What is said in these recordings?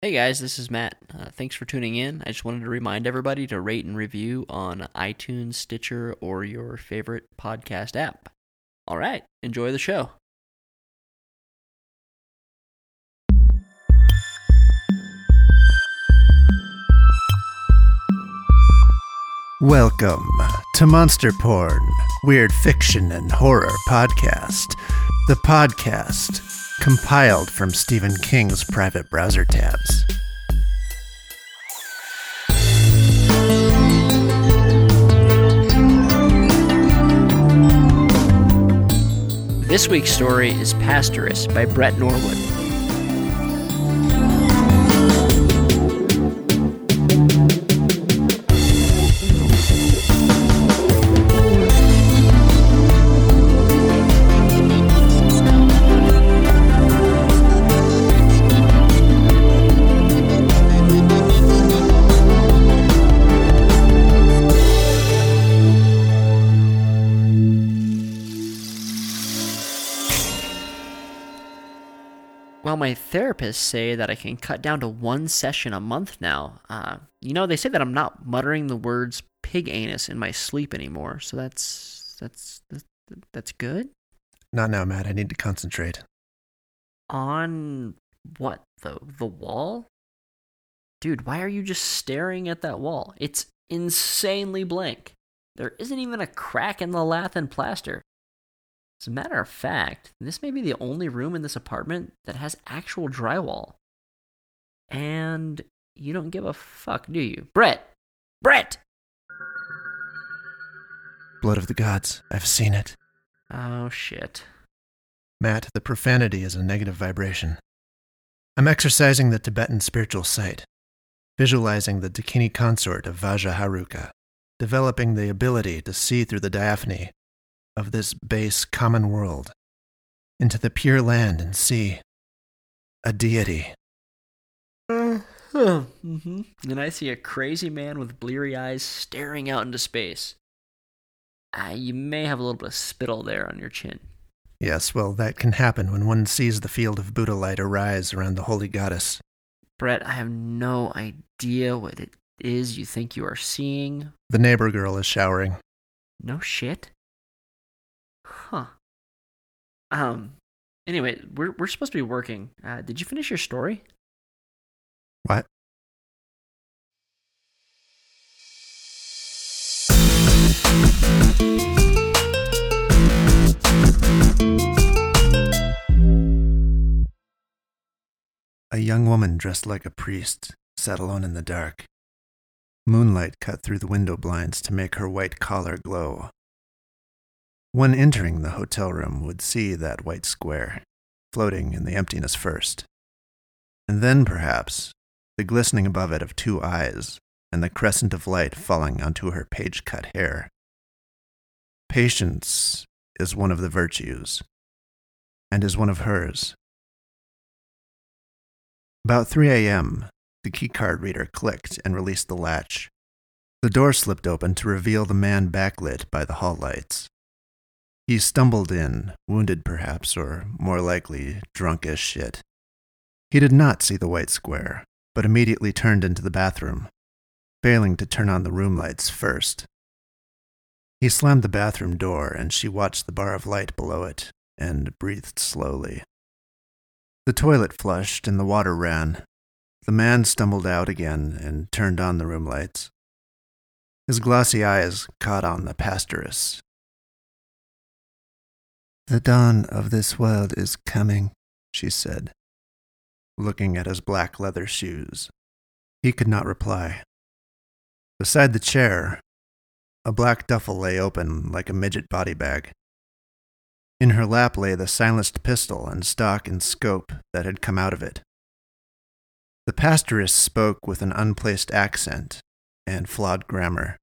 Hey guys, this is Matt. Uh, thanks for tuning in. I just wanted to remind everybody to rate and review on iTunes, Stitcher, or your favorite podcast app. All right, enjoy the show. Welcome to Monster Porn, Weird Fiction and Horror Podcast, the podcast compiled from Stephen King's private browser tabs. This week's story is Pastoress by Brett Norwood. My therapists say that I can cut down to one session a month now. Uh, you know, they say that I'm not muttering the words pig anus in my sleep anymore, so that's that's that's, that's good. Not now, Matt. I need to concentrate. On what the the wall? Dude, why are you just staring at that wall? It's insanely blank. There isn't even a crack in the lath and plaster. As a matter of fact, this may be the only room in this apartment that has actual drywall. And you don't give a fuck, do you? Brett! Brett! Blood of the gods. I've seen it. Oh, shit. Matt, the profanity is a negative vibration. I'm exercising the Tibetan spiritual sight, visualizing the Dakini consort of Vajraheruka, developing the ability to see through the diaphany of this base common world into the pure land and sea a deity. mm-hmm. And I see a crazy man with bleary eyes staring out into space. Uh, you may have a little bit of spittle there on your chin. Yes, well, that can happen when one sees the field of Buddha light arise around the holy goddess. Brett, I have no idea what it is you think you are seeing. The neighbor girl is showering. No shit. Um. Anyway, we're we're supposed to be working. Uh, did you finish your story? What? A young woman dressed like a priest sat alone in the dark. Moonlight cut through the window blinds to make her white collar glow. One entering the hotel room would see that white square, floating in the emptiness first. And then, perhaps, the glistening above it of two eyes and the crescent of light falling onto her page cut hair. Patience is one of the virtues, and is one of hers. About 3 a.m., the keycard reader clicked and released the latch. The door slipped open to reveal the man backlit by the hall lights. He stumbled in, wounded perhaps, or more likely, drunk as shit. He did not see the white square, but immediately turned into the bathroom, failing to turn on the room lights first. He slammed the bathroom door, and she watched the bar of light below it and breathed slowly. The toilet flushed and the water ran. The man stumbled out again and turned on the room lights. His glossy eyes caught on the pastoress. The dawn of this world is coming, she said, looking at his black leather shoes. He could not reply. Beside the chair, a black duffel lay open like a midget body bag. In her lap lay the silenced pistol and stock and scope that had come out of it. The pastoress spoke with an unplaced accent and flawed grammar.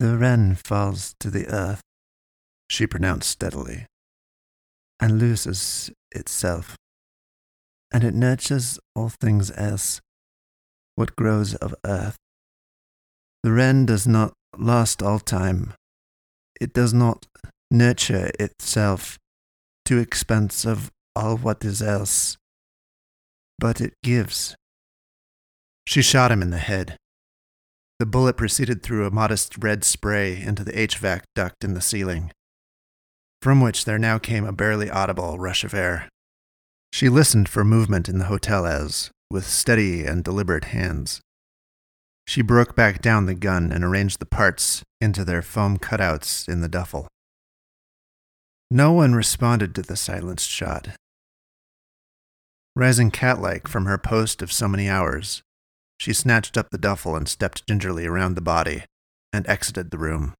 The wren falls to the earth, she pronounced steadily, and loses itself, and it nurtures all things else, what grows of earth. The wren does not last all time. It does not nurture itself to expense of all what is else, but it gives She shot him in the head. The bullet proceeded through a modest red spray into the HVAC duct in the ceiling, from which there now came a barely audible rush of air. She listened for movement in the hotel as, with steady and deliberate hands, she broke back down the gun and arranged the parts into their foam cutouts in the duffel. No one responded to the silenced shot. Rising cat like from her post of so many hours, she snatched up the duffel and stepped gingerly around the body and exited the room.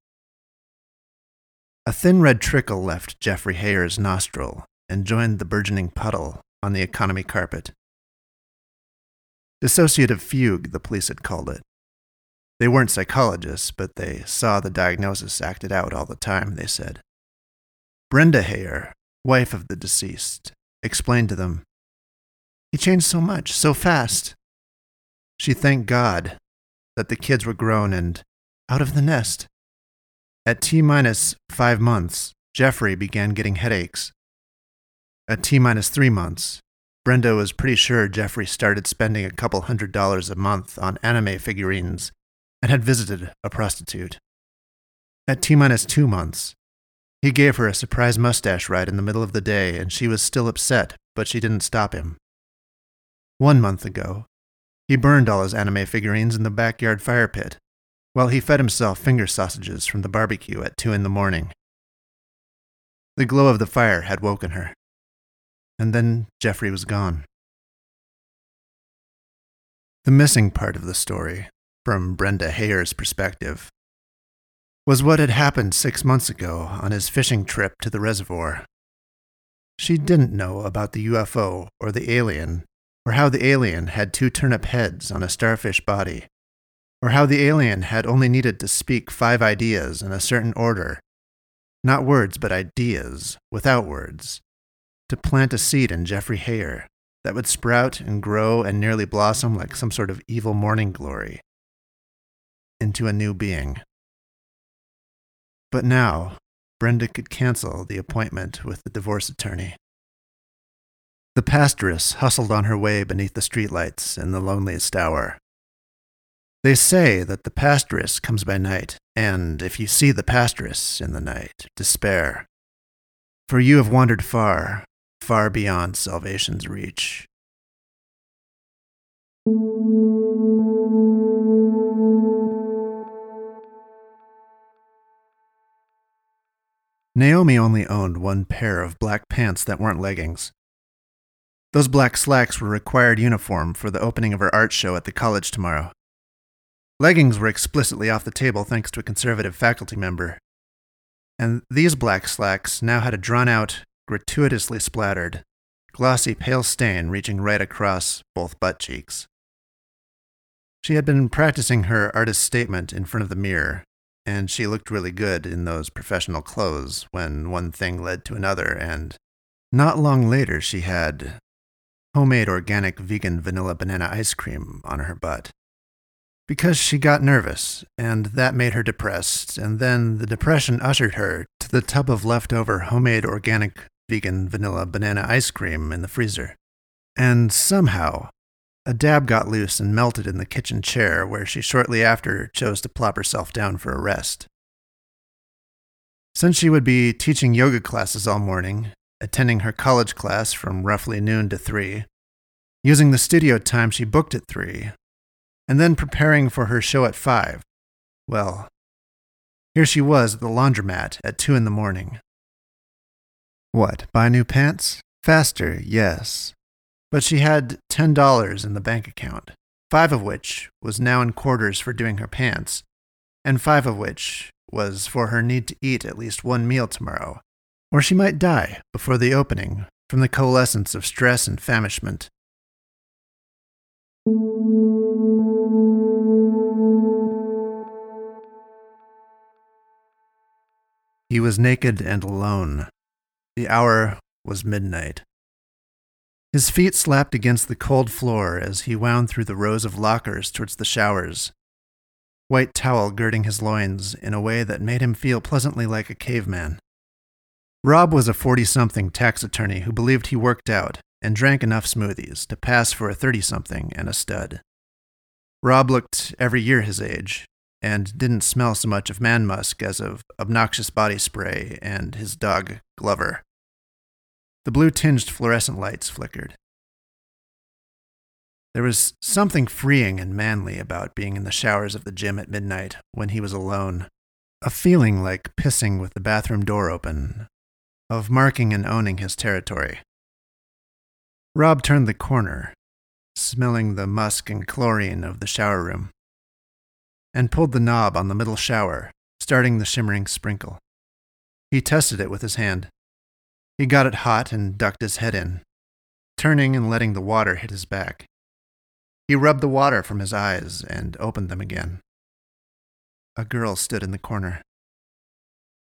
A thin red trickle left Jeffrey Hayer's nostril and joined the burgeoning puddle on the economy carpet. Dissociative fugue, the police had called it. They weren't psychologists, but they saw the diagnosis acted out all the time, they said. Brenda Hayer, wife of the deceased, explained to them He changed so much, so fast. She thanked God that the kids were grown and out of the nest. At T minus five months, Jeffrey began getting headaches. At T minus three months, Brenda was pretty sure Jeffrey started spending a couple hundred dollars a month on anime figurines and had visited a prostitute. At T minus two months, he gave her a surprise mustache ride in the middle of the day, and she was still upset, but she didn't stop him. One month ago, he burned all his anime figurines in the backyard fire pit, while he fed himself finger sausages from the barbecue at two in the morning. The glow of the fire had woken her. And then Jeffrey was gone. The missing part of the story from Brenda Hayer's perspective, was what had happened six months ago on his fishing trip to the reservoir. She didn't know about the UFO or the alien, or how the alien had two turnip heads on a starfish body, or how the alien had only needed to speak five ideas in a certain order, not words but ideas, without words, to plant a seed in Jeffrey Hayer that would sprout and grow and nearly blossom like some sort of evil morning glory into a new being. But now, Brenda could cancel the appointment with the divorce attorney. The pastoress hustled on her way beneath the streetlights in the loneliest hour. They say that the pastoress comes by night, and if you see the pastoress in the night, despair. For you have wandered far, far beyond salvation's reach. Naomi only owned one pair of black pants that weren't leggings. Those black slacks were required uniform for the opening of her art show at the college tomorrow. Leggings were explicitly off the table thanks to a conservative faculty member. And these black slacks now had a drawn out, gratuitously splattered, glossy pale stain reaching right across both butt cheeks. She had been practicing her artist statement in front of the mirror, and she looked really good in those professional clothes when one thing led to another, and not long later she had homemade organic vegan vanilla banana ice cream on her butt. Because she got nervous, and that made her depressed, and then the depression ushered her to the tub of leftover homemade organic vegan vanilla banana ice cream in the freezer. And somehow, a dab got loose and melted in the kitchen chair, where she shortly after chose to plop herself down for a rest. Since she would be teaching yoga classes all morning, attending her college class from roughly noon to 3, using the studio time she booked at 3, and then preparing for her show at 5, well, here she was at the laundromat at 2 in the morning. What, buy new pants? Faster, yes, but she had $10 in the bank account, five of which was now in quarters for doing her pants, and five of which was for her need to eat at least one meal tomorrow, or she might die before the opening from the coalescence of stress and famishment. He was naked and alone. The hour was midnight. His feet slapped against the cold floor as he wound through the rows of lockers towards the showers, white towel girding his loins in a way that made him feel pleasantly like a caveman. Rob was a 40 something tax attorney who believed he worked out and drank enough smoothies to pass for a 30 something and a stud. Rob looked every year his age and didn't smell so much of man musk as of obnoxious body spray and his dog, Glover. The blue tinged fluorescent lights flickered. There was something freeing and manly about being in the showers of the gym at midnight when he was alone. A feeling like pissing with the bathroom door open, of marking and owning his territory. Rob turned the corner, smelling the musk and chlorine of the shower room, and pulled the knob on the middle shower, starting the shimmering sprinkle. He tested it with his hand. He got it hot and ducked his head in, turning and letting the water hit his back. He rubbed the water from his eyes and opened them again. A girl stood in the corner.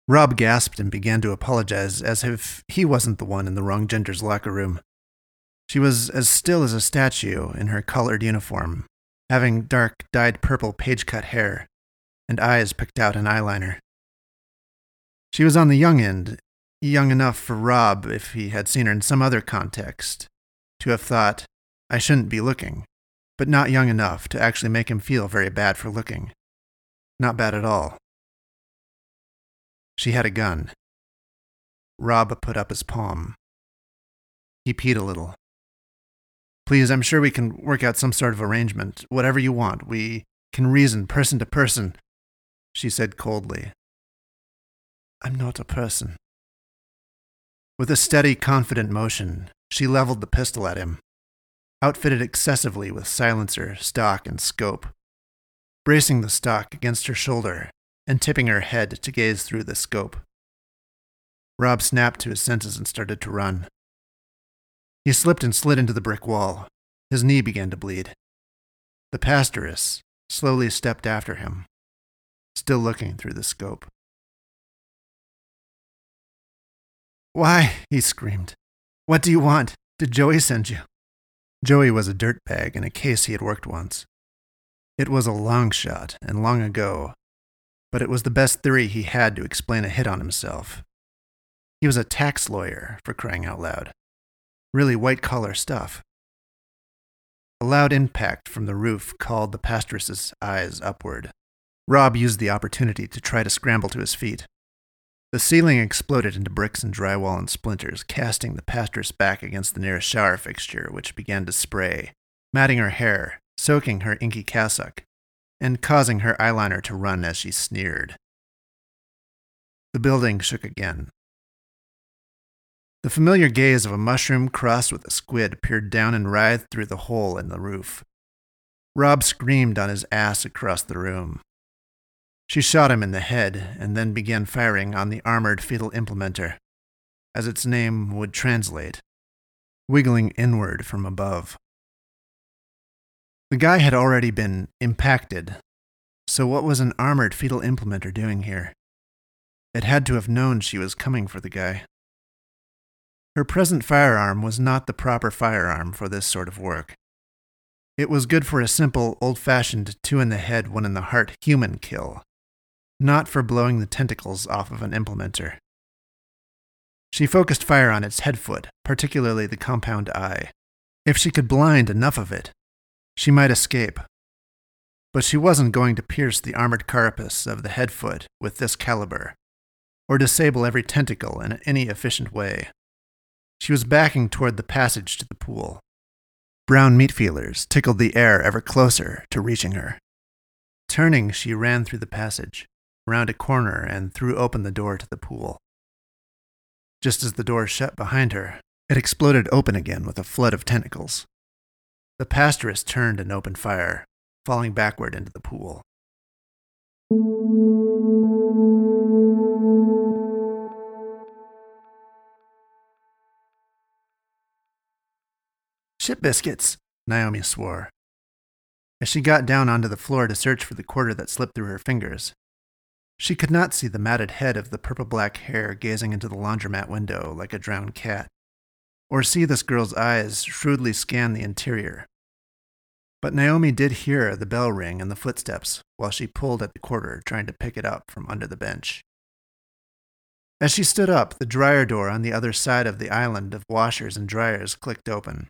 Rob gasped and began to apologize as if he wasn't the one in the wrong gender's locker room. She was as still as a statue in her colored uniform, having dark, dyed purple page cut hair and eyes picked out in eyeliner. She was on the young end, young enough for Rob, if he had seen her in some other context, to have thought, I shouldn't be looking but not young enough to actually make him feel very bad for looking. Not bad at all. She had a gun. Rob put up his palm. He peed a little. Please, I'm sure we can work out some sort of arrangement. Whatever you want. We can reason person to person, she said coldly. I'm not a person. With a steady, confident motion, she leveled the pistol at him outfitted excessively with silencer, stock, and scope. Bracing the stock against her shoulder and tipping her head to gaze through the scope. Rob snapped to his senses and started to run. He slipped and slid into the brick wall. His knee began to bleed. The pastoress slowly stepped after him, still looking through the scope. Why? he screamed. What do you want? Did Joey send you? Joey was a dirtbag in a case he had worked once. It was a long shot and long ago, but it was the best theory he had to explain a hit on himself. He was a tax lawyer, for crying out loud. Really white collar stuff. A loud impact from the roof called the pastoress's eyes upward. Rob used the opportunity to try to scramble to his feet. The ceiling exploded into bricks and drywall and splinters, casting the pastoress back against the nearest shower fixture, which began to spray, matting her hair, soaking her inky cassock, and causing her eyeliner to run as she sneered. The building shook again. The familiar gaze of a mushroom crossed with a squid peered down and writhed through the hole in the roof. Rob screamed on his ass across the room. She shot him in the head and then began firing on the armored fetal implementer, as its name would translate, wiggling inward from above. The guy had already been impacted, so what was an armored fetal implementer doing here? It had to have known she was coming for the guy. Her present firearm was not the proper firearm for this sort of work. It was good for a simple, old fashioned two in the head, one in the heart human kill, not for blowing the tentacles off of an implementer. She focused fire on its head foot, particularly the compound eye. If she could blind enough of it, she might escape. But she wasn't going to pierce the armored carapace of the head foot with this caliber, or disable every tentacle in any efficient way. She was backing toward the passage to the pool. Brown meat feelers tickled the air ever closer to reaching her. Turning, she ran through the passage round a corner and threw open the door to the pool. Just as the door shut behind her, it exploded open again with a flood of tentacles. The pastoress turned and opened fire, falling backward into the pool. Shit biscuits, Naomi swore. As she got down onto the floor to search for the quarter that slipped through her fingers, she could not see the matted head of the purple black hair gazing into the laundromat window like a drowned cat, or see this girl's eyes shrewdly scan the interior. But Naomi did hear the bell ring and the footsteps while she pulled at the quarter, trying to pick it up from under the bench. As she stood up, the dryer door on the other side of the island of washers and dryers clicked open.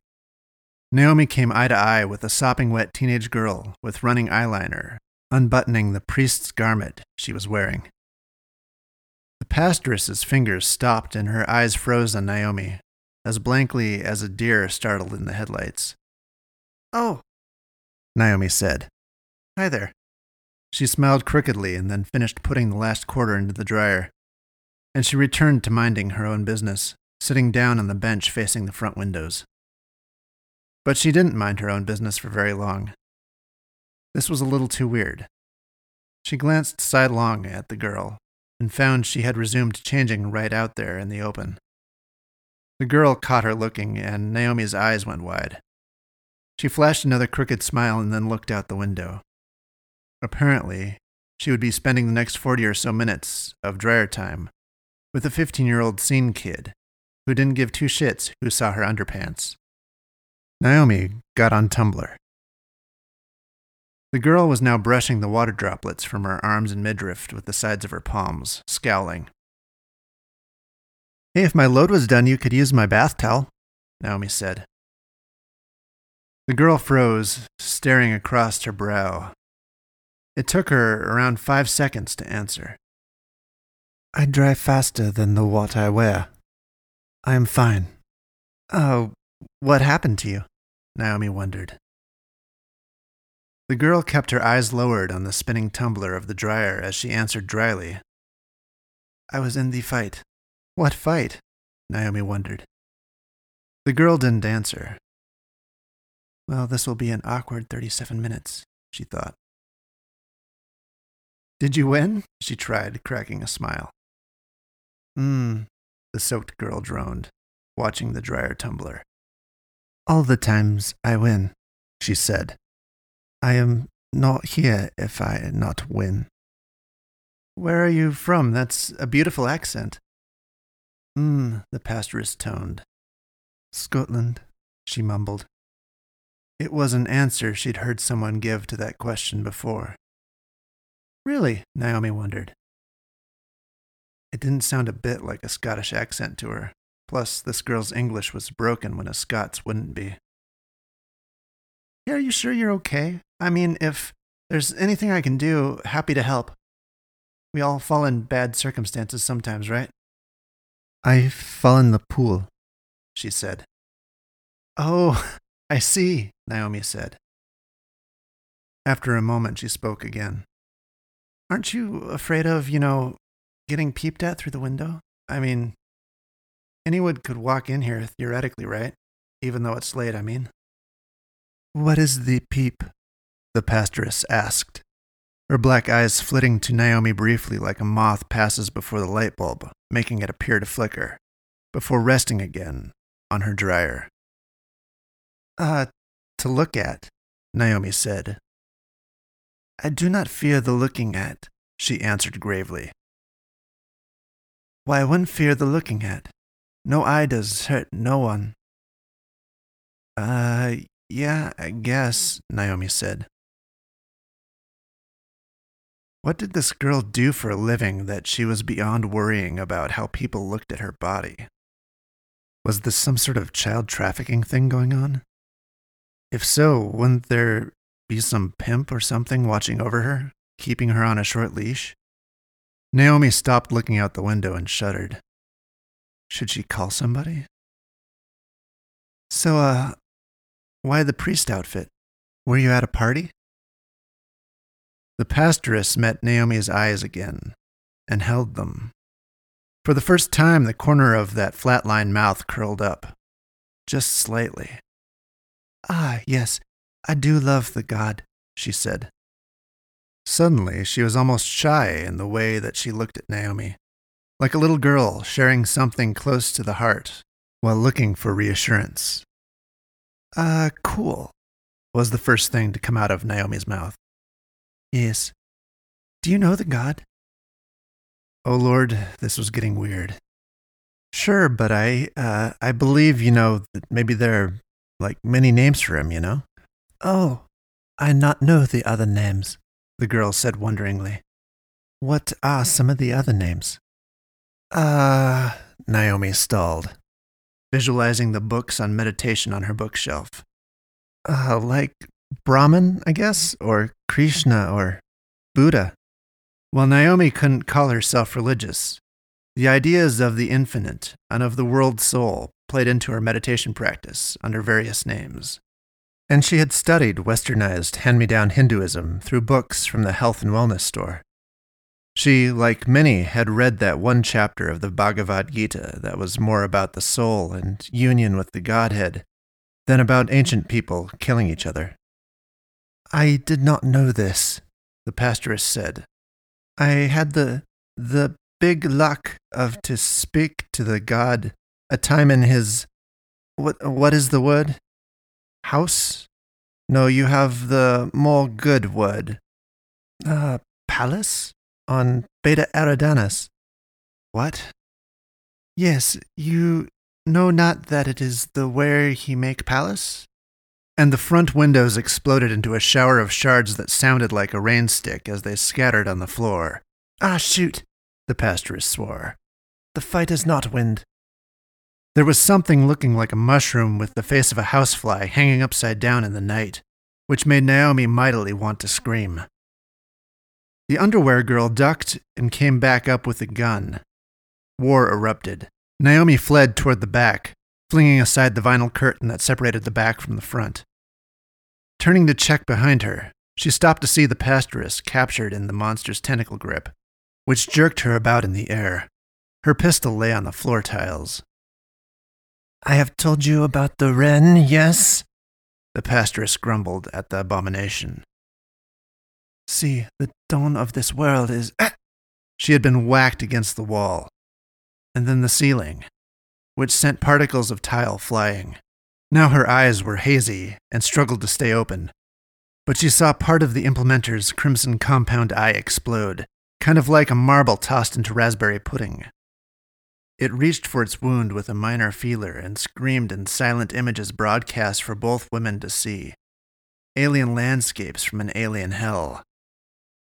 Naomi came eye to eye with a sopping wet teenage girl with running eyeliner, unbuttoning the priest's garment she was wearing. The pastoress's fingers stopped and her eyes froze on Naomi, as blankly as a deer startled in the headlights. Oh, Naomi said. Hi there. She smiled crookedly and then finished putting the last quarter into the dryer. And she returned to minding her own business, sitting down on the bench facing the front windows. But she didn't mind her own business for very long. This was a little too weird. She glanced sidelong at the girl and found she had resumed changing right out there in the open. The girl caught her looking, and Naomi's eyes went wide. She flashed another crooked smile and then looked out the window. Apparently, she would be spending the next 40 or so minutes of dryer time with a 15 year old scene kid who didn't give two shits who saw her underpants. Naomi got on Tumblr. The girl was now brushing the water droplets from her arms and midriff with the sides of her palms, scowling. Hey, if my load was done, you could use my bath towel, Naomi said. The girl froze, staring across her brow. It took her around five seconds to answer. I dry faster than the what I wear. I am fine. Oh, what happened to you? Naomi wondered. The girl kept her eyes lowered on the spinning tumbler of the dryer as she answered dryly. I was in the fight. What fight? Naomi wondered. The girl didn't answer. Well, this will be an awkward 37 minutes, she thought. Did you win? She tried, cracking a smile. Mmm, the soaked girl droned, watching the dryer tumbler. All the times I win, she said. I am not here if I not win. Where are you from? That's a beautiful accent. Hmm, the pastoress toned. Scotland, she mumbled. It was an answer she'd heard someone give to that question before. Really? Naomi wondered. It didn't sound a bit like a Scottish accent to her. Plus, this girl's English was broken when a Scots wouldn't be. Yeah, are you sure you're okay? I mean, if there's anything I can do, happy to help. We all fall in bad circumstances sometimes, right? I fall in the pool, she said. Oh, I see, Naomi said. After a moment, she spoke again. Aren't you afraid of, you know, getting peeped at through the window? I mean, anyone could walk in here theoretically, right? Even though it's late, I mean. What is the peep? The pastoress asked, her black eyes flitting to Naomi briefly like a moth passes before the light bulb, making it appear to flicker, before resting again on her dryer. Ah, uh, to look at, Naomi said. I do not fear the looking at, she answered gravely. Why, one fear the looking at. No does hurt no one. Uh, yeah, I guess, Naomi said. What did this girl do for a living that she was beyond worrying about how people looked at her body? Was this some sort of child trafficking thing going on? If so, wouldn't there be some pimp or something watching over her, keeping her on a short leash? Naomi stopped looking out the window and shuddered. Should she call somebody? So, uh, why the priest outfit? Were you at a party? The pastoress met Naomi's eyes again and held them. For the first time, the corner of that flat-lined mouth curled up, just slightly. Ah, yes, I do love the god, she said. Suddenly, she was almost shy in the way that she looked at Naomi, like a little girl sharing something close to the heart while looking for reassurance. Uh, cool, was the first thing to come out of Naomi's mouth. Yes. Do you know the god? Oh Lord, this was getting weird. Sure, but I, uh, I believe, you know, that maybe there are like many names for him, you know? Oh, I not know the other names, the girl said wonderingly. What are some of the other names? Uh, Naomi stalled, visualizing the books on meditation on her bookshelf, Uh, like Brahman, I guess, or Krishna, or Buddha. While Naomi couldn't call herself religious, the ideas of the infinite and of the world soul played into her meditation practice under various names. And she had studied westernized hand me down Hinduism through books from the health and wellness store. She, like many, had read that one chapter of the Bhagavad Gita that was more about the soul and union with the Godhead than about ancient people killing each other. I did not know this, the pastoress said. I had the the big luck of to speak to the God a time in his what what is the word? House? No, you have the more good word. Uh palace? On Beta Eridanus. What? Yes, you know not that it is the where he make palace? And the front windows exploded into a shower of shards that sounded like a rain stick as they scattered on the floor. Ah, shoot, the pastoress swore. The fight is not wind. There was something looking like a mushroom with the face of a housefly hanging upside down in the night, which made Naomi mightily want to scream. The underwear girl ducked and came back up with a gun. War erupted. Naomi fled toward the back, flinging aside the vinyl curtain that separated the back from the front. Turning to check behind her, she stopped to see the pastoress captured in the monster's tentacle grip, which jerked her about in the air. Her pistol lay on the floor tiles. I have told you about the wren, yes? The pastoress grumbled at the abomination. See, the dawn of this world is. She had been whacked against the wall, and then the ceiling, which sent particles of tile flying. Now her eyes were hazy and struggled to stay open, but she saw part of the implementer's crimson compound eye explode, kind of like a marble tossed into raspberry pudding. It reached for its wound with a minor feeler and screamed in silent images broadcast for both women to see. Alien landscapes from an alien hell.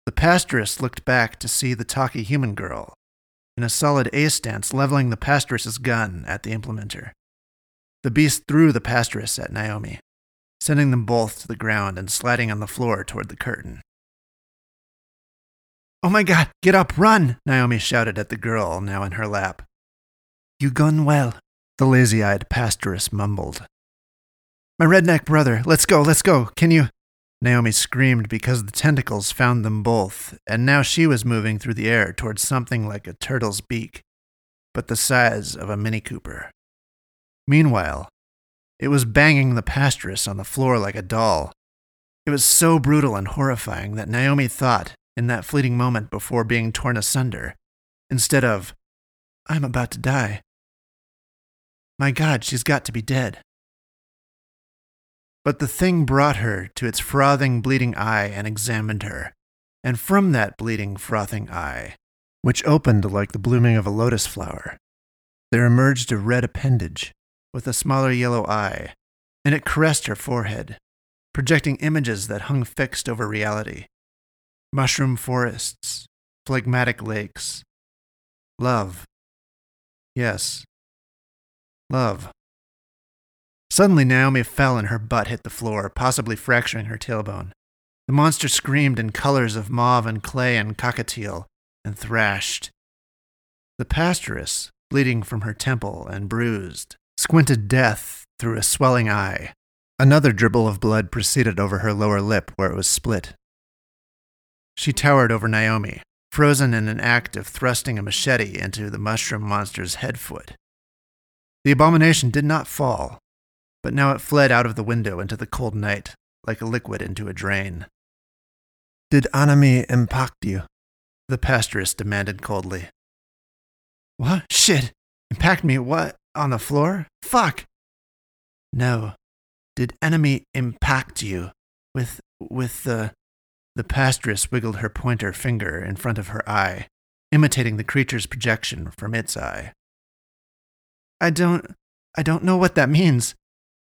The pastoress looked back to see the talky human girl, in a solid A stance, leveling the pastoress's gun at the implementer. The beast threw the pastoress at Naomi, sending them both to the ground and sliding on the floor toward the curtain. Oh my god, get up, run! Naomi shouted at the girl now in her lap. You gone well, the lazy eyed pastoress mumbled. My redneck brother, let's go, let's go. Can you? Naomi screamed because the tentacles found them both, and now she was moving through the air towards something like a turtle's beak, but the size of a Mini Cooper. Meanwhile, it was banging the pastoress on the floor like a doll. It was so brutal and horrifying that Naomi thought, in that fleeting moment before being torn asunder, instead of, I'm about to die, my God, she's got to be dead. But the thing brought her to its frothing, bleeding eye and examined her. And from that bleeding, frothing eye, which opened like the blooming of a lotus flower, there emerged a red appendage with a smaller yellow eye, and it caressed her forehead, projecting images that hung fixed over reality mushroom forests, phlegmatic lakes, love. Yes, Love. Suddenly, Naomi fell and her butt hit the floor, possibly fracturing her tailbone. The monster screamed in colors of mauve and clay and cockatiel and thrashed. The pastoress, bleeding from her temple and bruised, squinted death through a swelling eye. Another dribble of blood proceeded over her lower lip where it was split. She towered over Naomi, frozen in an act of thrusting a machete into the mushroom monster's head foot. The abomination did not fall, but now it fled out of the window into the cold night, like a liquid into a drain. Did Anami impact you? The pastoress demanded coldly. What? Shit! Impact me what? On the floor? Fuck! No. Did enemy impact you with with the the pastoress wiggled her pointer finger in front of her eye, imitating the creature's projection from its eye. I don't. I don't know what that means.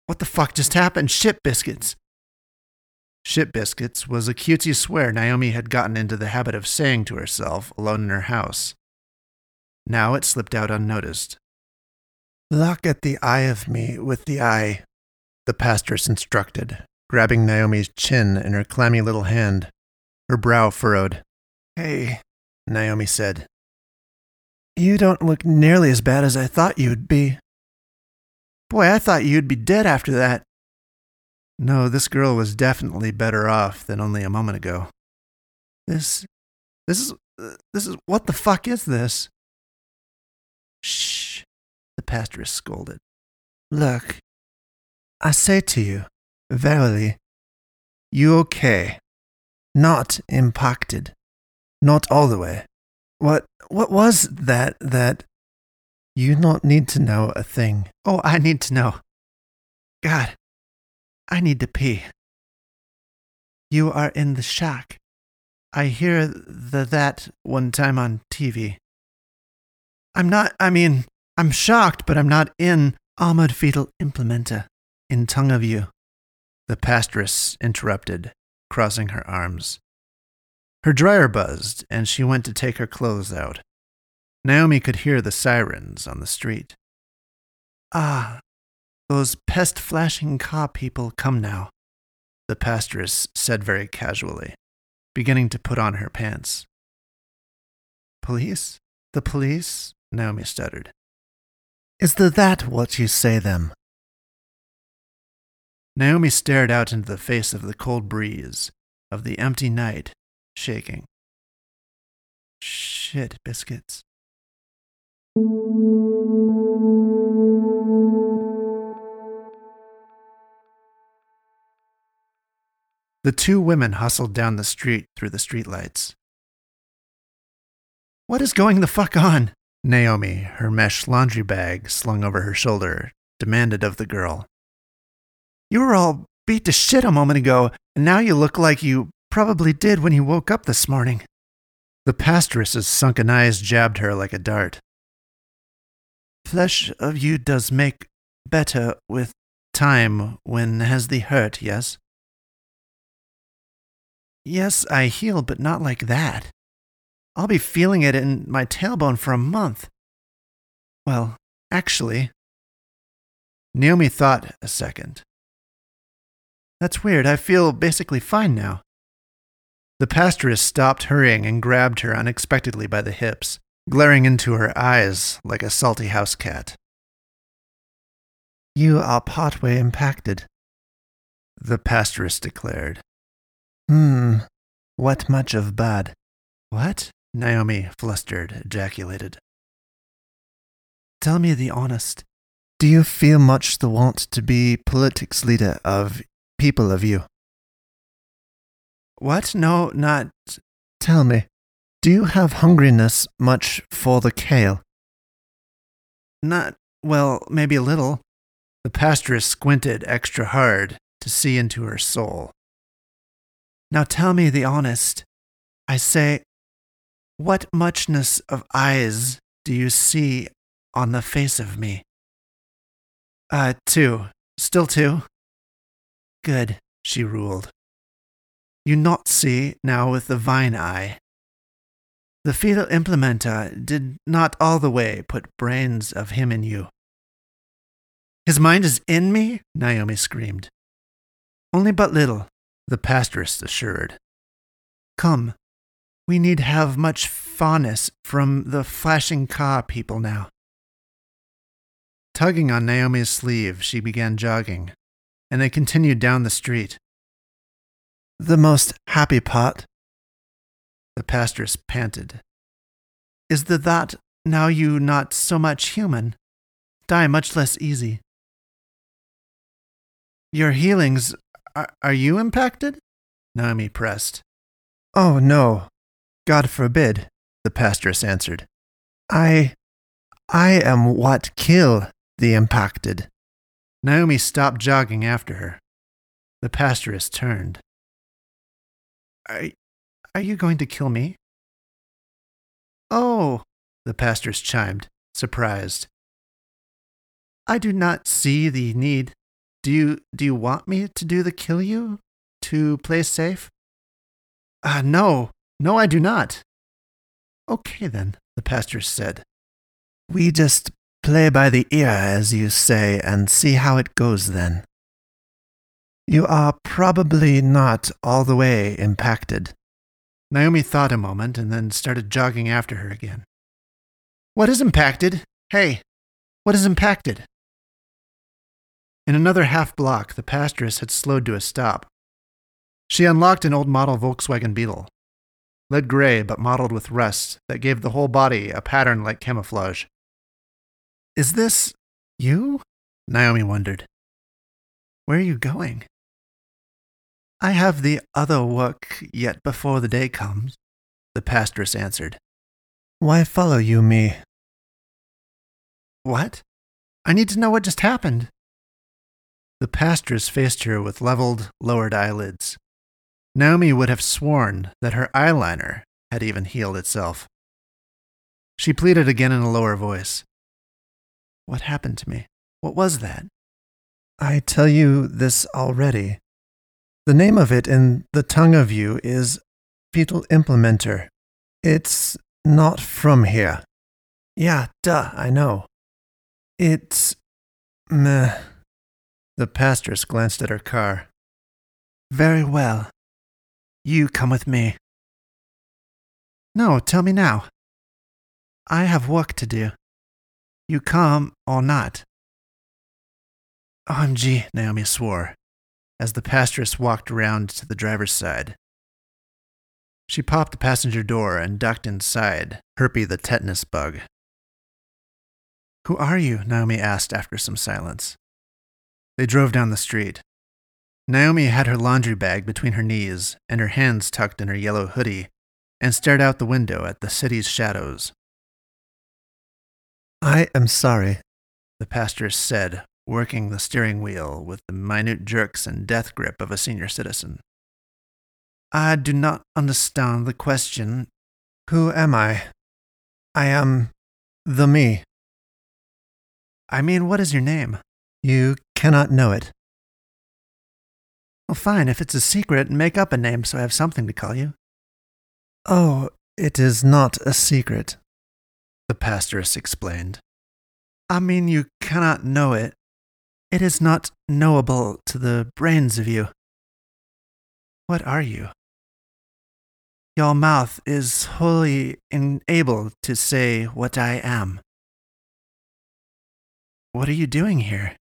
What the fuck just happened? Shit biscuits. Shit biscuits was a cutesy swear Naomi had gotten into the habit of saying to herself alone in her house. Now it slipped out unnoticed. Look at the eye of me with the eye, the pastoress instructed, grabbing Naomi's chin in her clammy little hand, her brow furrowed. Hey, Naomi said. You don't look nearly as bad as I thought you'd be. Boy, I thought you'd be dead after that. No, this girl was definitely better off than only a moment ago. This. This is. This is. What the fuck is this? Shh, the pastoress scolded. Look, I say to you, verily, you okay. Not impacted. Not all the way. What what was that that you not need to know a thing? Oh, I need to know. God, I need to pee. You are in the shack. I hear the that one time on TV. I'm not, I mean, I'm shocked, but I'm not in armored fetal implementa in tongue of you. The pastoress interrupted, crossing her arms. Her dryer buzzed, and she went to take her clothes out. Naomi could hear the sirens on the street. Ah, those pest flashing car people come now, the pastoress said very casually, beginning to put on her pants. Police? The police? Naomi stuttered. Is the that what you say them? Naomi stared out into the face of the cold breeze, of the empty night, shaking. Shit, biscuits. The two women hustled down the street through the streetlights. What is going the fuck on? Naomi, her mesh laundry bag slung over her shoulder, demanded of the girl. You were all beat to shit a moment ago, and now you look like you probably did when you woke up this morning. The pastoress's sunken eyes jabbed her like a dart. Flesh of you does make better with time when has the hurt, yes? Yes, I heal, but not like that. I'll be feeling it in my tailbone for a month. Well, actually. Naomi thought a second. That's weird. I feel basically fine now. The pastoress stopped hurrying and grabbed her unexpectedly by the hips, glaring into her eyes like a salty house cat. You are partway impacted, the pastoress declared. Hmm, what much of bad? What? Naomi, flustered, ejaculated. Tell me the honest. Do you feel much the want to be politics leader of people of you? What? No, not. Tell me, do you have hungriness much for the kale? Not, well, maybe a little. The pastoress squinted extra hard to see into her soul. Now tell me the honest. I say, what muchness of eyes do you see on the face of me? Uh, two. Still two? Good, she ruled. You not see now with the vine eye. The fetal implementa did not all the way put brains of him in you. His mind is in me? Naomi screamed. Only but little, the pastoress assured. Come, we need have much fondness from the flashing car people now. Tugging on Naomi's sleeve, she began jogging, and they continued down the street. The most happy part, the pastoress panted, is the that now you not so much human, die much less easy. Your healings, are, are you impacted? Naomi pressed. Oh, no. God forbid, the pastoress answered. I. I am what kill the impacted. Naomi stopped jogging after her. The pastoress turned. Are, are you going to kill me? Oh, the pastoress chimed, surprised. I do not see the need. Do you, do you want me to do the kill you? To play safe? Ah, uh, no, no, I do not. Okay, then, the pastoress said. We just play by the ear, as you say, and see how it goes then. You are probably not all the way impacted. Naomi thought a moment and then started jogging after her again. What is impacted? Hey, what is impacted? In another half block, the pastoress had slowed to a stop. She unlocked an old model Volkswagen Beetle, lead gray but mottled with rust that gave the whole body a pattern like camouflage. Is this you? Naomi wondered. Where are you going? I have the other work yet before the day comes, the pastoress answered. Why follow you me? What? I need to know what just happened. The pastoress faced her with leveled, lowered eyelids. Naomi would have sworn that her eyeliner had even healed itself. She pleaded again in a lower voice. What happened to me? What was that? I tell you this already, the name of it in the tongue of you is fetal implementer. It's not from here. Yeah, duh, I know. It's. meh. The pastoress glanced at her car. Very well. You come with me. No, tell me now. I have work to do. You come or not. OMG, Naomi swore as the pastoress walked around to the driver's side. She popped the passenger door and ducked inside, Herbie the tetanus bug. Who are you? Naomi asked after some silence. They drove down the street. Naomi had her laundry bag between her knees and her hands tucked in her yellow hoodie and stared out the window at the city's shadows. I am sorry, the pastoress said working the steering wheel with the minute jerks and death grip of a senior citizen. I do not understand the question. Who am I? I am the me. I mean, what is your name? You cannot know it. Well, fine, if it's a secret, make up a name so I have something to call you. Oh, it is not a secret, the pastoress explained. I mean, you cannot know it. It is not knowable to the brains of you. What are you? Your mouth is wholly unable to say what I am. What are you doing here?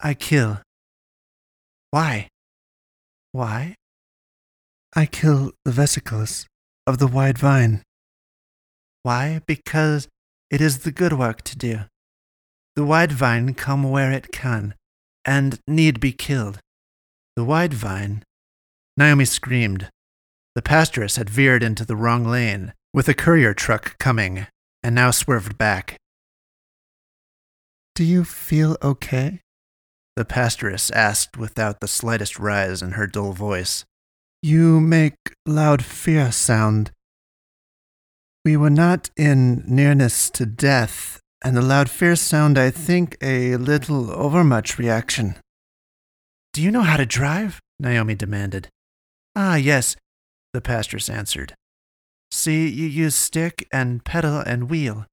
I kill. Why? Why? I kill the vesicles of the wide vine. Why? Because it is the good work to do. The white vine come where it can, and need be killed. The white vine. Naomi screamed. The pastoress had veered into the wrong lane, with a courier truck coming, and now swerved back. Do you feel okay? The pastoress asked without the slightest rise in her dull voice. You make loud fear sound. We were not in nearness to death and the loud fierce sound, I think, a little overmuch reaction. Do you know how to drive? Naomi demanded. Ah, yes, the pastoress answered. See, you use stick and pedal and wheel.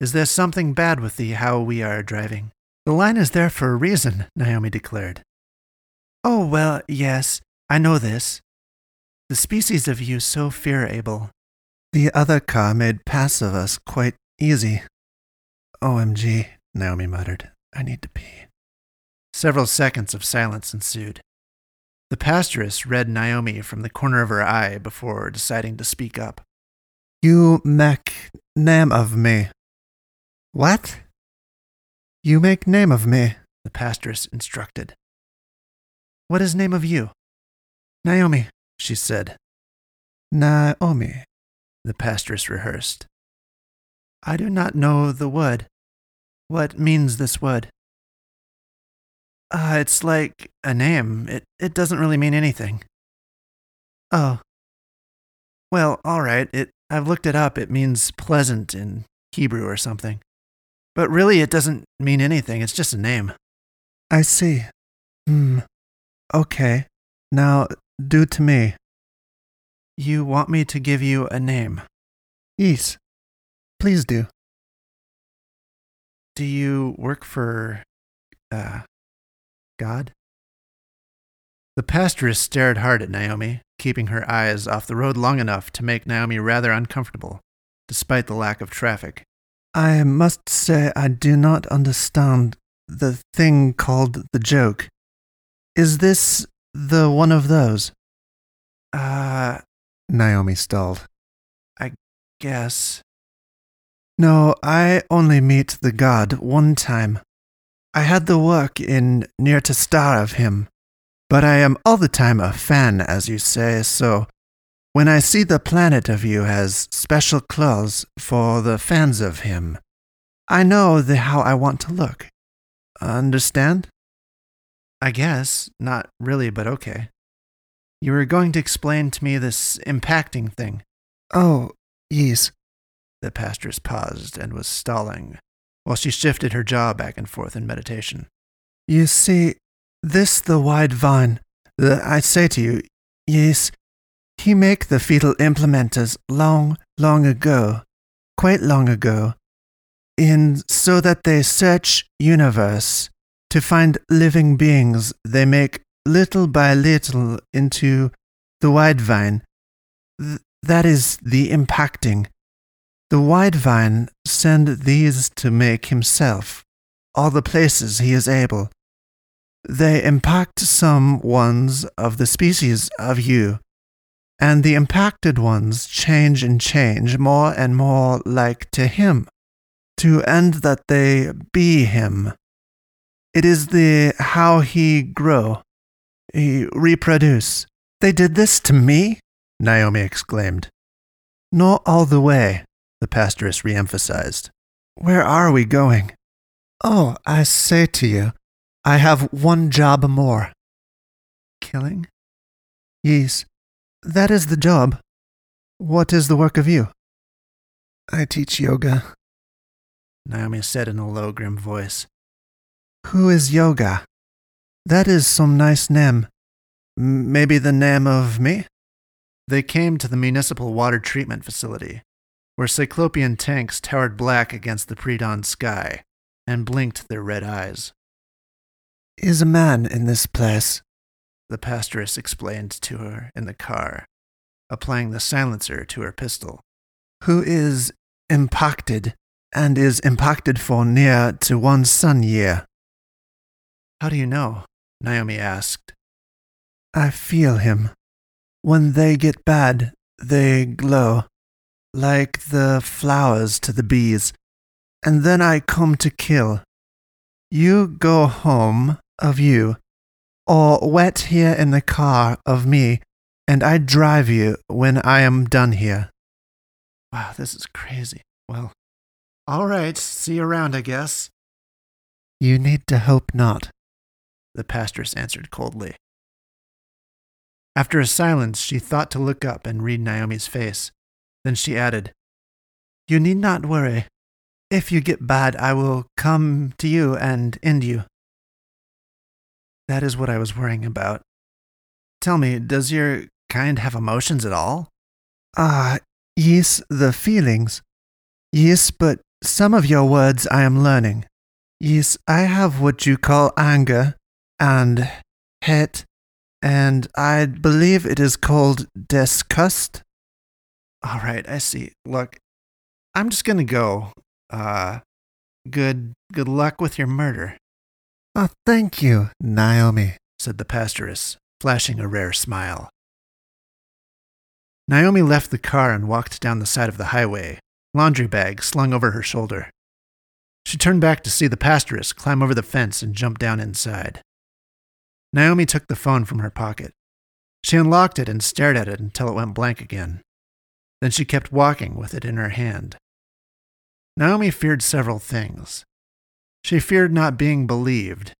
Is there something bad with the how we are driving? The line is there for a reason, Naomi declared. Oh, well, yes, I know this. The species of you so fear-able. The other car made pass of us quite easy. OMG, Naomi muttered. I need to pee. Several seconds of silence ensued. The pastoress read Naomi from the corner of her eye before deciding to speak up. You make name of me. What? You make name of me, the pastoress instructed. What is name of you? Naomi, she said. Naomi, the pastoress rehearsed. I do not know the word. What means this word? Uh, it's like a name. It, it doesn't really mean anything. Oh. Well, all right. It, I've looked it up. It means pleasant in Hebrew or something. But really, it doesn't mean anything. It's just a name. I see. Hmm. Okay. Now, do to me. You want me to give you a name? Yes. Please do. Do you work for uh God? The pastoress stared hard at Naomi, keeping her eyes off the road long enough to make Naomi rather uncomfortable, despite the lack of traffic. I must say I do not understand the thing called the joke. Is this the one of those? Uh, Naomi stalled. I guess. No, I only meet the god one time. I had the work in near to star of him, but I am all the time a fan, as you say, so when I see the planet of you has special clothes for the fans of him, I know the how I want to look. Understand? I guess. Not really, but okay. You were going to explain to me this impacting thing. Oh, yes. The pastoress paused and was stalling while she shifted her jaw back and forth in meditation. You see, this the wide vine, the, I say to you, yes, he make the fetal implementers long, long ago, quite long ago, in so that they search universe to find living beings they make little by little into the wide vine. Th- that is the impacting. The wide vine send these to make himself, all the places he is able. They impact some ones of the species of you, and the impacted ones change and change more and more like to him, to end that they be him. It is the how he grow, he reproduce. They did this to me? Naomi exclaimed. Not all the way, the pastoress re-emphasized. Where are we going? Oh, I say to you, I have one job more. Killing? Yes, that is the job. What is the work of you? I teach yoga, Naomi said in a low, grim voice. Who is yoga? That is some nice name. M- maybe the name of me? They came to the municipal water treatment facility, where cyclopean tanks towered black against the pre dawn sky and blinked their red eyes. Is a man in this place? The pastoress explained to her in the car, applying the silencer to her pistol. Who is impacted and is impacted for near to one sun year. How do you know? Naomi asked. I feel him. When they get bad, they glow, like the flowers to the bees, and then I come to kill. You go home of you, or wet here in the car of me, and I drive you when I am done here. Wow, this is crazy. Well, all right, see you around, I guess. You need to hope not, the pastoress answered coldly. After a silence, she thought to look up and read Naomi's face. Then she added, You need not worry. If you get bad, I will come to you and end you. That is what I was worrying about. Tell me, does your kind have emotions at all? Ah, uh, yes, the feelings. Yes, but some of your words I am learning. Yes, I have what you call anger and hate, and I believe it is called disgust. All right, I see. Look, I'm just gonna go. Uh, good, good luck with your murder. Oh, thank you, Naomi, said the pastoress, flashing a rare smile. Naomi left the car and walked down the side of the highway, laundry bag slung over her shoulder. She turned back to see the pastoress climb over the fence and jump down inside. Naomi took the phone from her pocket. She unlocked it and stared at it until it went blank again. Then she kept walking with it in her hand. Naomi feared several things. She feared not being believed,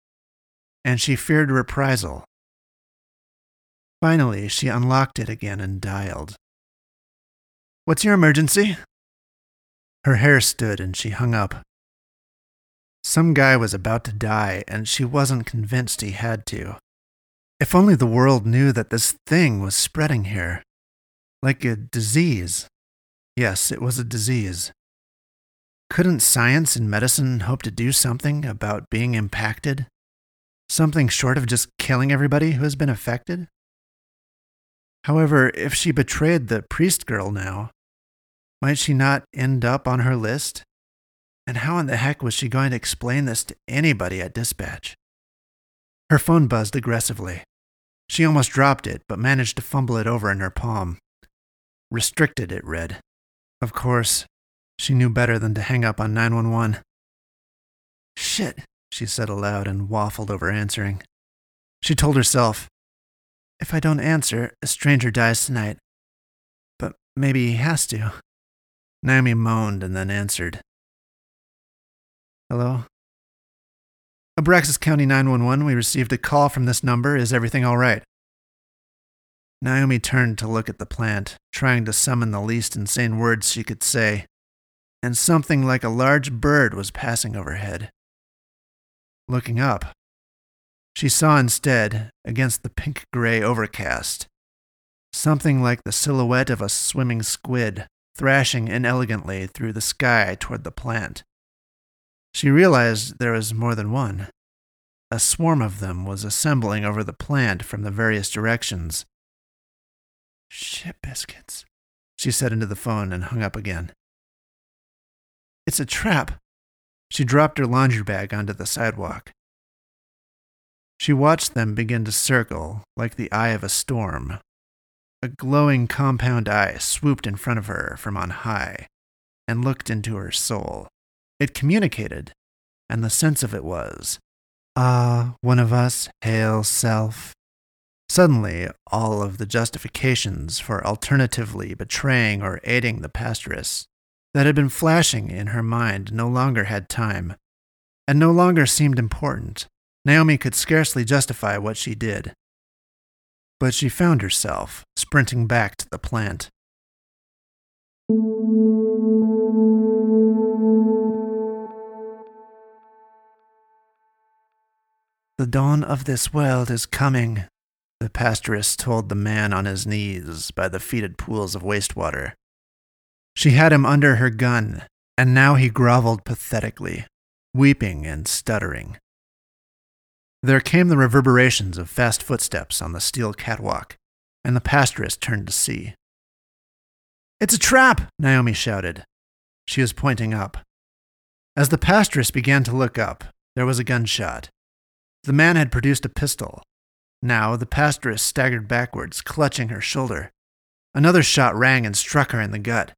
and she feared reprisal. Finally, she unlocked it again and dialed. What's your emergency? Her hair stood and she hung up. Some guy was about to die, and she wasn't convinced he had to. If only the world knew that this thing was spreading here. Like a disease. Yes, it was a disease. Couldn't science and medicine hope to do something about being impacted? Something short of just killing everybody who has been affected? However, if she betrayed the priest girl now, might she not end up on her list? And how in the heck was she going to explain this to anybody at dispatch? Her phone buzzed aggressively. She almost dropped it, but managed to fumble it over in her palm. Restricted, it read. Of course, she knew better than to hang up on 911. Shit, she said aloud and waffled over answering. She told herself, If I don't answer, a stranger dies tonight. But maybe he has to. Naomi moaned and then answered. Hello? Abraxas County 911, we received a call from this number. Is everything all right? Naomi turned to look at the plant, trying to summon the least insane words she could say, and something like a large bird was passing overhead. Looking up, she saw instead, against the pink gray overcast, something like the silhouette of a swimming squid thrashing inelegantly through the sky toward the plant. She realized there was more than one. A swarm of them was assembling over the plant from the various directions. Shit biscuits, she said into the phone and hung up again. It's a trap. She dropped her laundry bag onto the sidewalk. She watched them begin to circle like the eye of a storm. A glowing compound eye swooped in front of her from on high and looked into her soul. It communicated, and the sense of it was, Ah, one of us, hail self. Suddenly, all of the justifications for alternatively betraying or aiding the pastoress that had been flashing in her mind no longer had time, and no longer seemed important. Naomi could scarcely justify what she did. But she found herself sprinting back to the plant. The dawn of this world is coming, the pastoress told the man on his knees by the fetid pools of wastewater. She had him under her gun, and now he groveled pathetically, weeping and stuttering. There came the reverberations of fast footsteps on the steel catwalk, and the pastoress turned to see. It's a trap! Naomi shouted. She was pointing up. As the pastoress began to look up, there was a gunshot. The man had produced a pistol. Now the pastoress staggered backwards, clutching her shoulder. Another shot rang and struck her in the gut.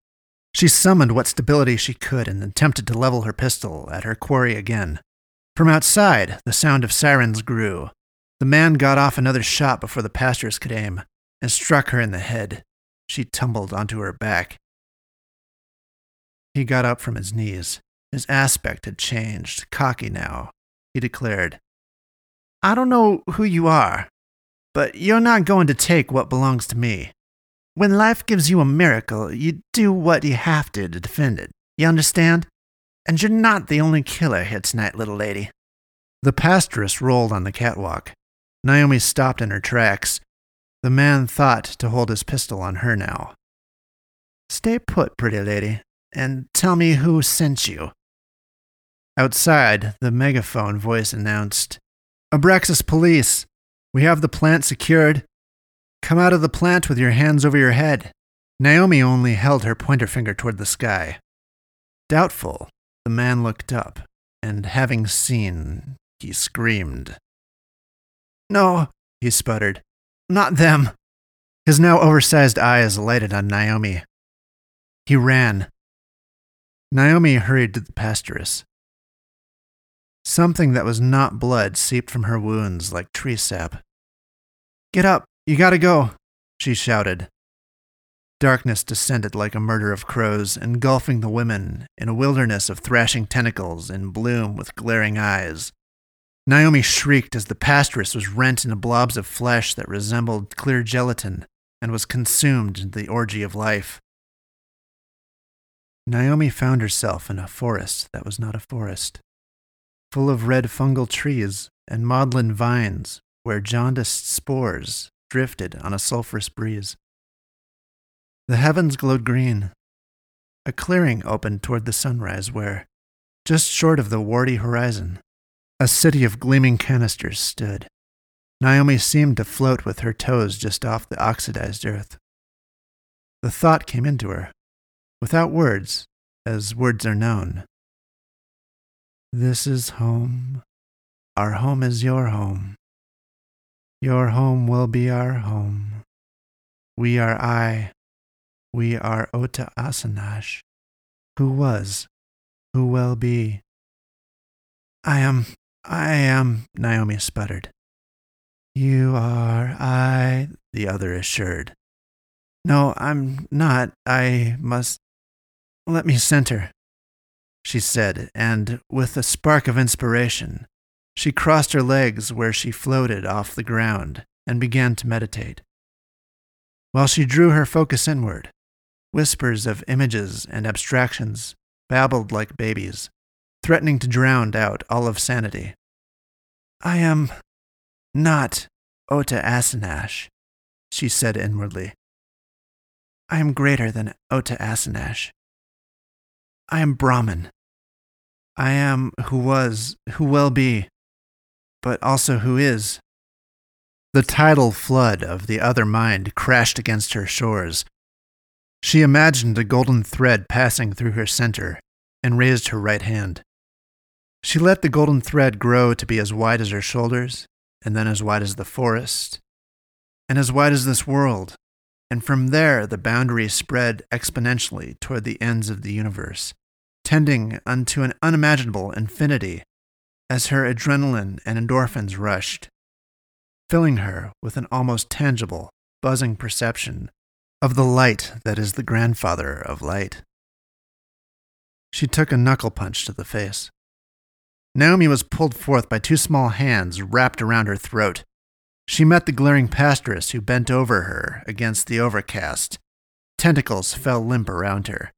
She summoned what stability she could and attempted to level her pistol at her quarry again. From outside, the sound of sirens grew. The man got off another shot before the pastoress could aim and struck her in the head. She tumbled onto her back. He got up from his knees. His aspect had changed, cocky now. He declared, I don't know who you are, but you're not going to take what belongs to me. When life gives you a miracle, you do what you have to to defend it. You understand? And you're not the only killer here tonight, little lady. The pastoress rolled on the catwalk. Naomi stopped in her tracks. The man thought to hold his pistol on her now. Stay put, pretty lady, and tell me who sent you. Outside, the megaphone voice announced, Abraxas Police, we have the plant secured. Come out of the plant with your hands over your head. Naomi only held her pointer finger toward the sky. Doubtful, the man looked up, and having seen, he screamed. No, he sputtered. Not them. His now oversized eyes lighted on Naomi. He ran. Naomi hurried to the pastoress. Something that was not blood seeped from her wounds like tree sap. Get up! You gotta go! she shouted. Darkness descended like a murder of crows, engulfing the women in a wilderness of thrashing tentacles in bloom with glaring eyes. Naomi shrieked as the pastoress was rent into blobs of flesh that resembled clear gelatin and was consumed in the orgy of life. Naomi found herself in a forest that was not a forest full of red fungal trees and maudlin vines where jaundiced spores drifted on a sulphurous breeze. The heavens glowed green. A clearing opened toward the sunrise where, just short of the warty horizon, A city of gleaming canisters stood. Naomi seemed to float with her toes just off the oxidized earth. The thought came into her, without words, as words are known. This is home. Our home is your home. Your home will be our home. We are I. We are Ota Asanash, who was, who will be. I am, I am, Naomi sputtered. You are I, the other assured. No, I'm not. I must. Let me center, she said, and with a spark of inspiration, she crossed her legs where she floated off the ground and began to meditate. While she drew her focus inward, whispers of images and abstractions babbled like babies, threatening to drown out all of sanity. I am not Ota Asanash, she said inwardly. I am greater than Ota Asanash. I am Brahman. I am who was, who will be, but also who is. The tidal flood of the other mind crashed against her shores. She imagined a golden thread passing through her center and raised her right hand. She let the golden thread grow to be as wide as her shoulders, and then as wide as the forest, and as wide as this world, and from there the boundary spread exponentially toward the ends of the universe, tending unto an unimaginable infinity as her adrenaline and endorphins rushed, filling her with an almost tangible, buzzing perception of the light that is the grandfather of light. She took a knuckle punch to the face. Naomi was pulled forth by two small hands wrapped around her throat. She met the glaring pastoress who bent over her against the overcast. Tentacles fell limp around her.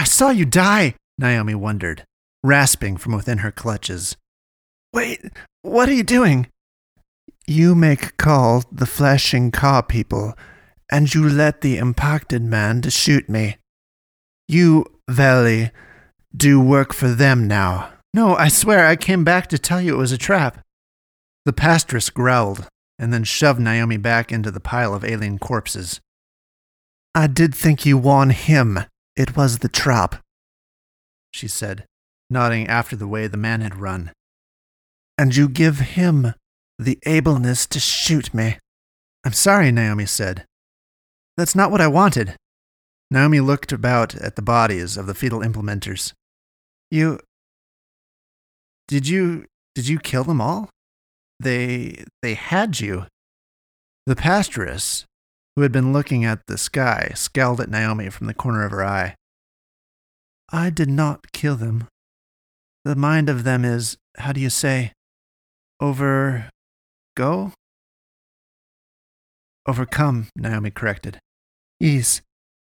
I saw you die, Naomi wondered, rasping from within her clutches. Wait, what are you doing? You make call the flashing car people, and you let the impacted man to shoot me. You, Valley, do work for them now. No, I swear I came back to tell you it was a trap. The pastoress growled and then shoved Naomi back into the pile of alien corpses. I did think you won him. It was the trap, she said, nodding after the way the man had run. And you give him the ableness to shoot me. I'm sorry, Naomi said. That's not what I wanted. Naomi looked about at the bodies of the fetal implementers. You. Did you. Did you kill them all? They. They had you. The pastoress, who had been looking at the sky, scowled at Naomi from the corner of her eye. I did not kill them. The mind of them is, how do you say, over. go? Overcome, Naomi corrected. Yes,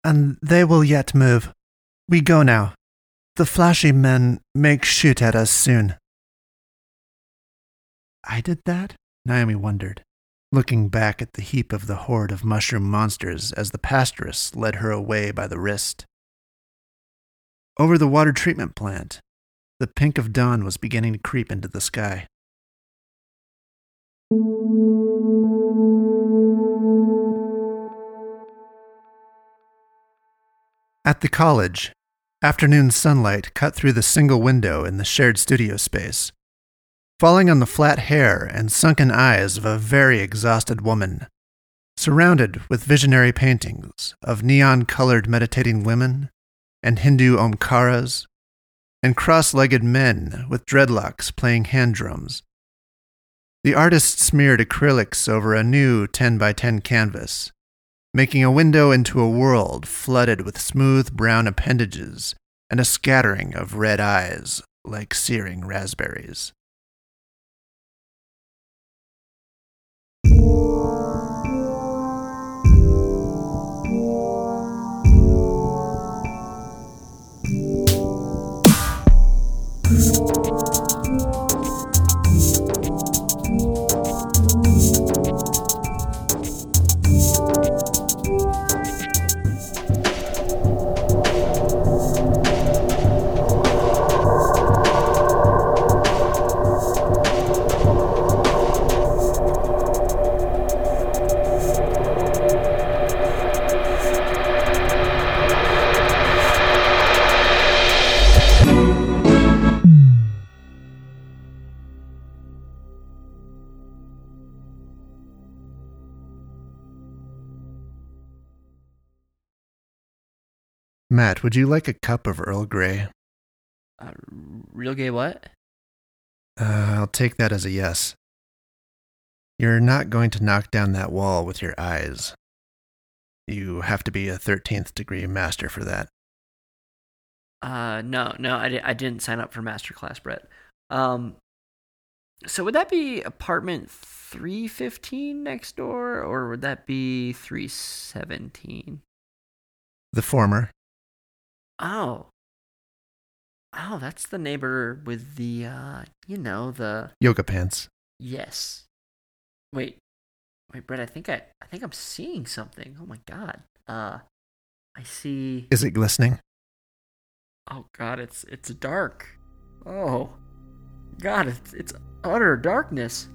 and they will yet move. We go now. The flashy men make shoot at us soon. I did that? Naomi wondered, looking back at the heap of the horde of mushroom monsters as the pastoress led her away by the wrist. Over the water treatment plant, the pink of dawn was beginning to creep into the sky. At the college, afternoon sunlight cut through the single window in the shared studio space, falling on the flat hair and sunken eyes of a very exhausted woman, surrounded with visionary paintings of neon colored meditating women and Hindu omkaras, and cross legged men with dreadlocks playing hand drums. The artist smeared acrylics over a new 10 by 10 canvas making a window into a world flooded with smooth brown appendages and a scattering of red eyes like searing raspberries. Podcast. Matt, would you like a cup of Earl Grey? Uh, real gay what? Uh, I'll take that as a yes. You're not going to knock down that wall with your eyes. You have to be a 13th degree master for that. Uh, no, no, I, di- I didn't sign up for master class, Brett. Um, so would that be apartment 315 next door, or would that be 317? The former. Oh. Oh, that's the neighbor with the, uh, you know, the. Yoga pants. Yes. Wait. Wait, Brett, I think I, I think I'm seeing something. Oh my god. Uh, I see. Is it glistening? Oh god, it's it's dark. Oh, god, it's it's utter darkness.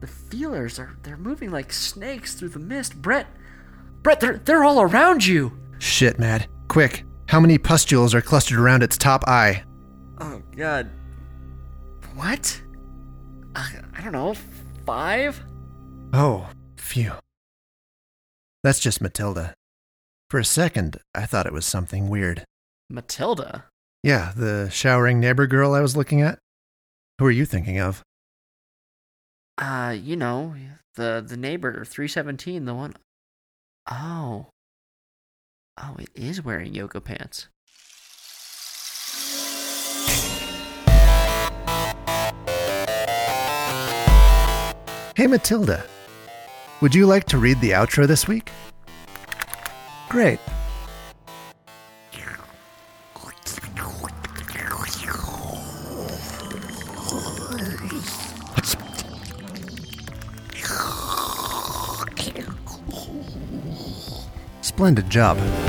The feelers are they're moving like snakes through the mist. Brett, Brett, they're they're all around you. Shit, Matt. Quick. How many pustules are clustered around its top eye? Oh god. What? Uh, I don't know. Five? Oh, phew. That's just Matilda. For a second, I thought it was something weird. Matilda. Yeah, the showering neighbor girl I was looking at. Who are you thinking of? Uh, you know, the the neighbor, 317, the one Oh. Oh, it is wearing yoga pants. Hey, Matilda. Would you like to read the outro this week? Great. Splendid job.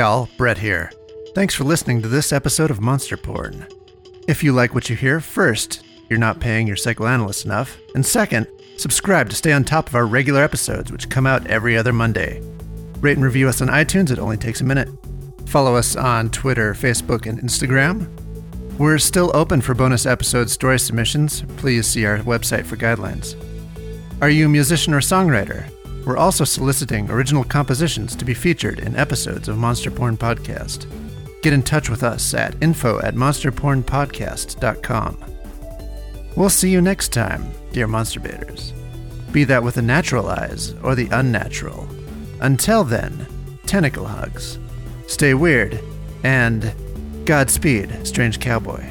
All, Brett here. Thanks for listening to this episode of Monster Porn. If you like what you hear, first, you're not paying your psychoanalyst enough, and second, subscribe to stay on top of our regular episodes, which come out every other Monday. Rate and review us on iTunes, it only takes a minute. Follow us on Twitter, Facebook, and Instagram. We're still open for bonus episode story submissions. Please see our website for guidelines. Are you a musician or songwriter? We're also soliciting original compositions to be featured in episodes of Monster Porn Podcast. Get in touch with us at info at monsterpornpodcast.com. We'll see you next time, dear Monster Baiters. Be that with the natural eyes or the unnatural. Until then, tentacle hugs. Stay weird, and Godspeed, strange cowboy.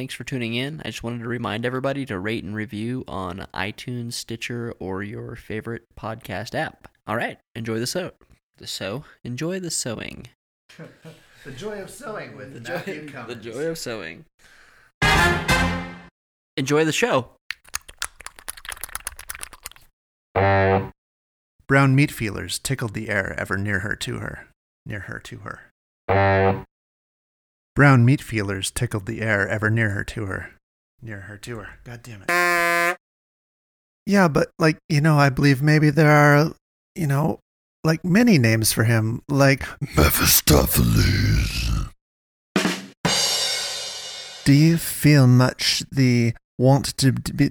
Thanks for tuning in. I just wanted to remind everybody to rate and review on iTunes, Stitcher, or your favorite podcast app. All right, enjoy the sew. The sew. Enjoy the sewing. The joy of sewing with The joy, the joy of sewing. Enjoy the show. Brown meat feelers tickled the air ever near her to her. Near her to her. Brown meat feelers tickled the air ever near her to her. Near her to her. God damn it. Yeah, but like, you know, I believe maybe there are, you know, like many names for him, like Mephistopheles. Do you feel much the want. To be